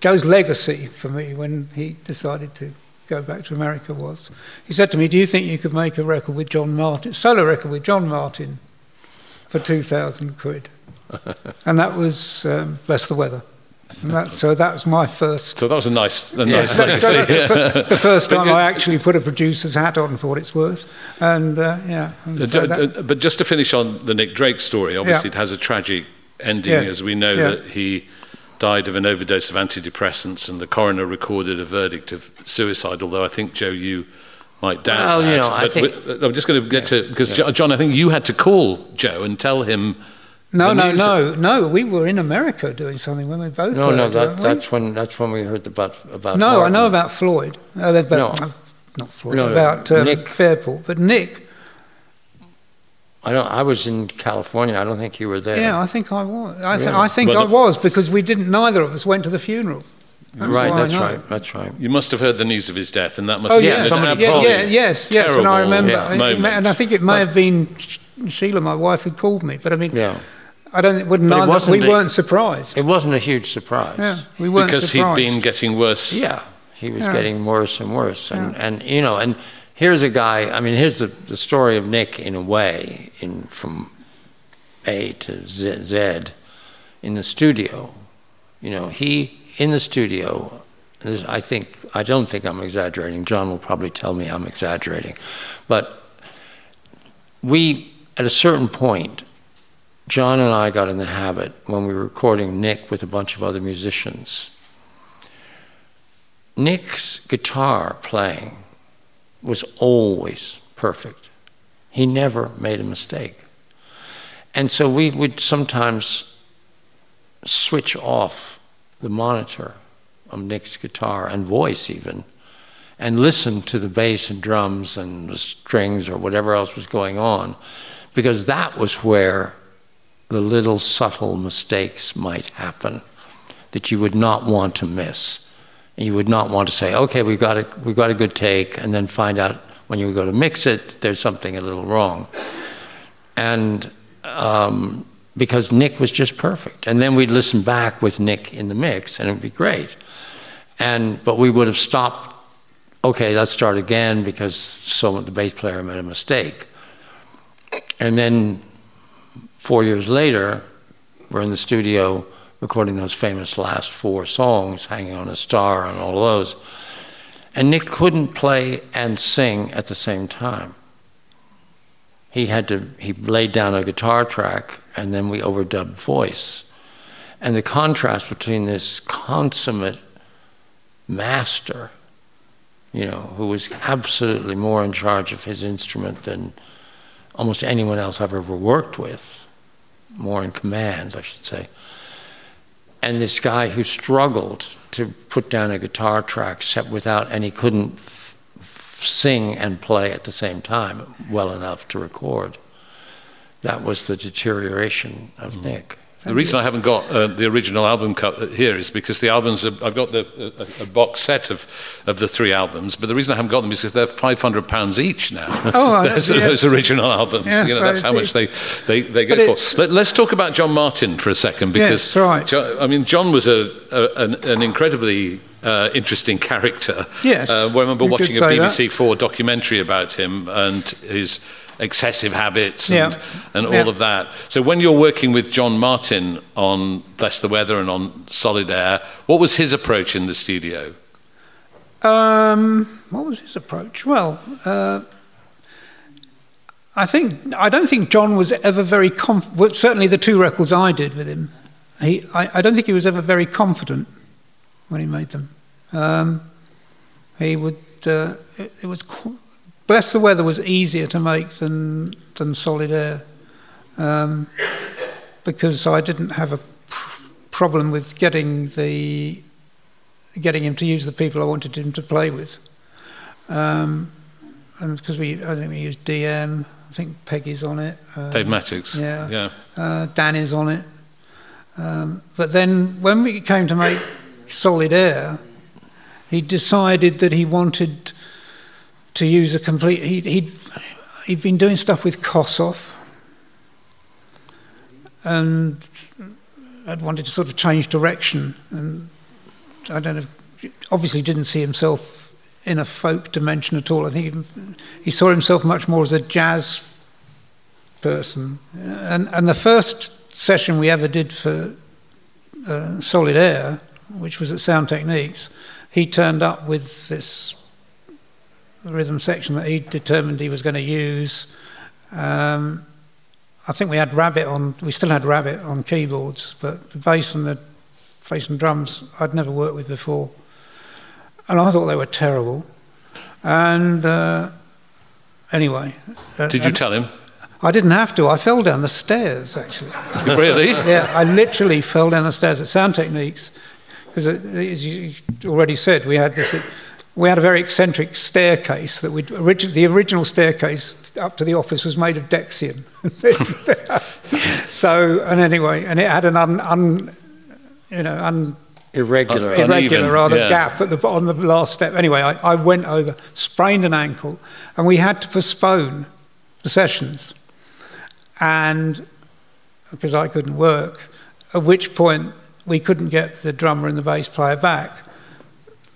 Joe's legacy for me when he decided to go back to America was, he said to me, "Do you think you could make a record with John Martyn, solo record with John Martyn, for two thousand quid?" and that was um, Bless the Weather. And that, so that was my first
So that was a nice, a
Yeah.
nice
so that's the, fir- the first time I actually put a producer's hat on for what it's worth, and uh, yeah. and
Uh,
so that-
uh, but just to finish on the Nick Drake story, obviously
Yeah.
it has a tragic ending,
Yeah.
as we know
Yeah.
that he died of an overdose of antidepressants, and the coroner recorded a verdict of suicide. Although I think Joe, you might doubt
Well,
that.
you know, I
but
think,
I'm just going to get to because Jo- John, I think you had to call Joe and tell him.
No, no, no, no. We were in America doing something when we both.
No,
were,
no, that,
we?
that's when that's when we heard about about.
No, I know about Floyd. Uh, about,
No.
uh, not Floyd.
No, no,
about um,
Nick.
Fairport, but Nick.
I don't. I was in California. I don't think you were there.
Yeah, I think I was. I, th-
Really?
I think
Well,
I was because we didn't. Neither of us went to the funeral. That's
right. That's right. That's right.
You must have heard the news of his death, and that must
Oh
have
yeah,
been an
somebody
yeah, yeah, yes, yes, and I remember.
Yeah.
it- and I think it may have been Sheila, my wife, who called me. But I mean,
Yeah.
I don't. It wouldn't.
But it wasn't
we
the-
weren't surprised.
It wasn't a huge surprise.
yeah, we weren't
because
surprised.
he'd been getting worse.
Yeah, he was
Yeah.
getting worse and worse, and and you know, and here's a guy. I mean, here's the the story of Nick in a way, in from A to Z. Z in the studio. You know, he in the studio. I think I don't think I'm exaggerating. John will probably tell me I'm exaggerating, but we at a certain point, John and I got in the habit when we were recording Nick with a bunch of other musicians. Nick's guitar playing was always perfect. He never made a mistake. And so we would sometimes switch off the monitor of Nick's guitar and voice, even, and listen to the bass and drums and the strings or whatever else was going on, because that was where the little subtle mistakes might happen that you would not want to miss. And you would not want to say, okay, we've got, a, we've got a good take, and then find out when you go to mix it, there's something a little wrong. And um, because Nick was just perfect. And then we'd listen back with Nick in the mix, and it would be great. And, but we would have stopped, okay, let's start again because some, the bass player made a mistake. And then four years later, we're in the studio recording those famous last four songs, Hanging on a Star and all those. And Nick couldn't play and sing at the same time. He had to, he laid down a guitar track and then we overdubbed voice. And the contrast between this consummate master, you know, who was absolutely more in charge of his instrument than almost anyone else I've ever worked with, more in command, I should say. And this guy who struggled to put down a guitar track set without, and he couldn't f- sing and play at the same time well enough to record. That was the deterioration of mm. Nick.
The reason I haven't got uh, the original album cut here is because the albums, are, I've got the, a, a, box set of, of the three albums, but the reason I haven't got them is because they're £500 each now.
Oh,
those,
yes.
those original albums. Yes, you know, that's how much they, they, they go for. Let, us talk about John Martyn for a second, because
yes, right.
John, I mean, John was a, a an, an incredibly uh, interesting character.
Yes.
Uh, I remember watching a BBC that. Four documentary about him and his excessive habits and, yeah. and all yeah. of that. So when you're working with John Martyn on Bless the Weather and on Solid Air, what was his approach in the studio?
Um, what was his approach? Well, uh, I think I don't think John was ever very confident. well, certainly the two records I did with him. He, I, I, don't think he was ever very confident when he made them. Um, he would. Uh, it, it, was qu- Bless the Weather was easier to make than, than Solid Air um, because I didn't have a pr- problem with getting, the, getting him to use the people I wanted him to play with. Um, and because we, I think we used DM, I think Peggy's on it.
Um, Dave Mattacks.
Yeah.
yeah.
Uh, Danny's on it. Um, but then when we came to make Solid Air, he decided that he wanted to use a complete. He, he'd, he'd been doing stuff with Kossoff and had wanted to sort of change direction. And I don't know, obviously didn't see himself in a folk dimension at all. I think he, he saw himself much more as a jazz person. And, and the first session we ever did for uh, Solid Air, which was at Sound Techniques, he turned up with this rhythm section that he determined he was going to use. Um, I think we had Rabbit on. We still had Rabbit on keyboards, but the bass and the bass and drums I'd never worked with before, and I thought they were terrible. And uh, anyway,
uh, did you tell him?
I didn't have to. I fell down the stairs actually.
really?
yeah, I literally fell down the stairs at Sound Techniques because, as you already said, we had this we had a very eccentric staircase that we the original staircase up to the office was made of Dexion. so and anyway, and it had an un, un you know un
irregular uh,
irregular uneven, rather yeah. gap at the on the last step. Anyway, I, I went over, sprained an ankle, and we had to postpone the sessions, and because I couldn't work, at which point we couldn't get the drummer and the bass player back.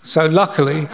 So luckily,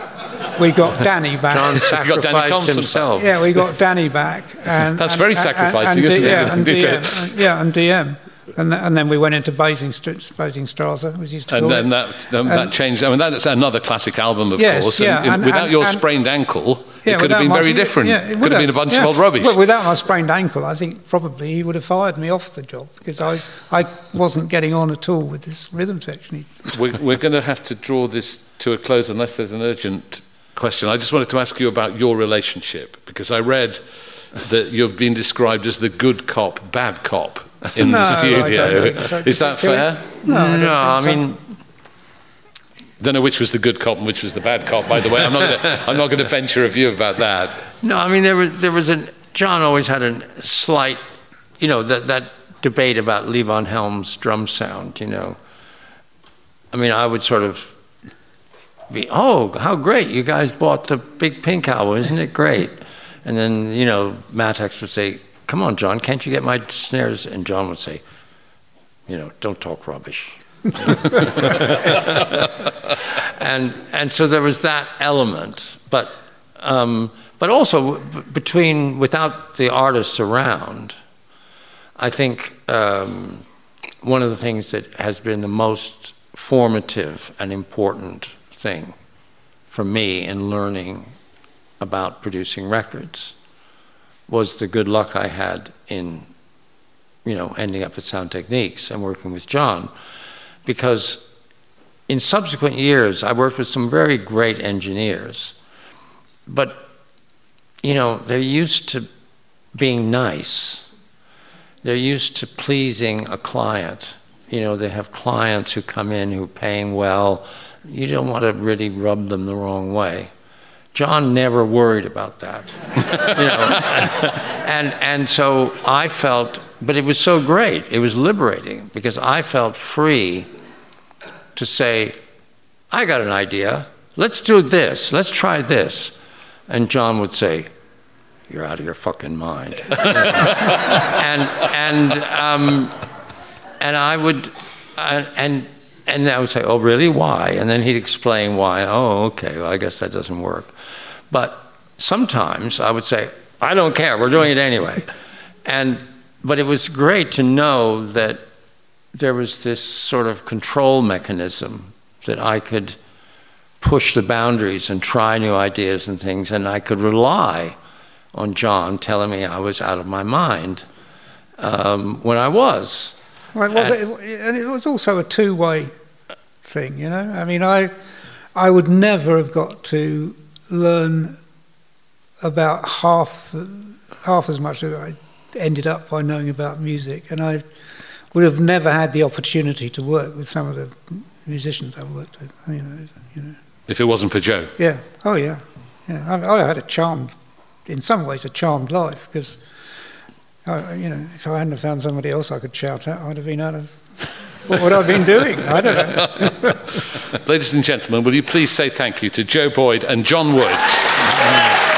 we got Danny back.
John sacrificed got Danny Thompson. himself.
Yeah, we got Danny back.
And, That's and, very sacrificing, isn't
yeah, it? And DM, yeah, and DM. And, and then we went into Basingstrasse, was used to
And
call
then
it.
that, um, that changed. I mean, that's another classic album, of
Yes,
course.
yeah,
And,
and-
without
and-
your
and-
sprained ankle,
Yeah,
it could have been
my-
very different.
yeah, it
could
would
have been a bunch
yeah.
of old rubbish.
Well, without my sprained ankle, I think probably he would have fired me off the job because I, I wasn't getting on at all with this rhythm section.
we're, we're going to have to draw this to a close unless there's an urgent question. I just wanted to ask you about your relationship because I read that you've been described as the good cop, bad cop in
No,
the
I
studio.
don't so.
Is that fair?
No, I don't
no, I
think so.
mean,
Don't know which was the good cop and which was the bad cop. By the way, I'm not gonna, I'm not going to venture a view about that.
no, I mean there was there was a John always had a slight, you know, that that debate about Levon Helm's drum sound. You know, I mean, I would sort of be, oh, how great! You guys bought the Big Pink album, isn't it great? And then you know, Mattacks would say, "Come on, John, can't you get my snares?" And John would say, "You know, don't talk rubbish." and and so there was that element, but um, but also between without the artists around, I think um, one of the things that has been the most formative and important thing for me in learning about producing records was the good luck I had in you know ending up at Sound Techniques and working with John because in subsequent years, I worked with some very great engineers, but you know they're used to being nice. They're used to pleasing a client. You know, they have clients who come in who are paying well. You don't want to really rub them the wrong way. John never worried about that. you know, and and so I felt, but it was so great. It was liberating because I felt free to say, I got an idea. Let's do this. Let's try this. And John would say, You're out of your fucking mind. and and um, and I would uh, and and I would say, Oh, really? Why? And then he'd explain why. Oh, okay. Well, I guess that doesn't work. But sometimes I would say, I don't care. We're doing it anyway. And but it was great to know that there was this sort of control mechanism that I could push the boundaries and try new ideas and things, and I could rely on John telling me I was out of my mind um, when I was.
Well, it was, it, and it was also a two-way thing, you know. I mean, I, I would never have got to learn about half, half as much as I ended up by knowing about music, and I would have never had the opportunity to work with some of the musicians I've worked with. You know, you know.
If it wasn't for Joe.
Yeah. Oh, yeah. Yeah. I, I had a charmed, in some ways, a charmed life because, uh, you know, if I hadn't found somebody else I could shout at, I'd have been out of. What would I have been doing? I don't know.
Ladies and gentlemen, will you please say thank you to Joe Boyd and John Wood?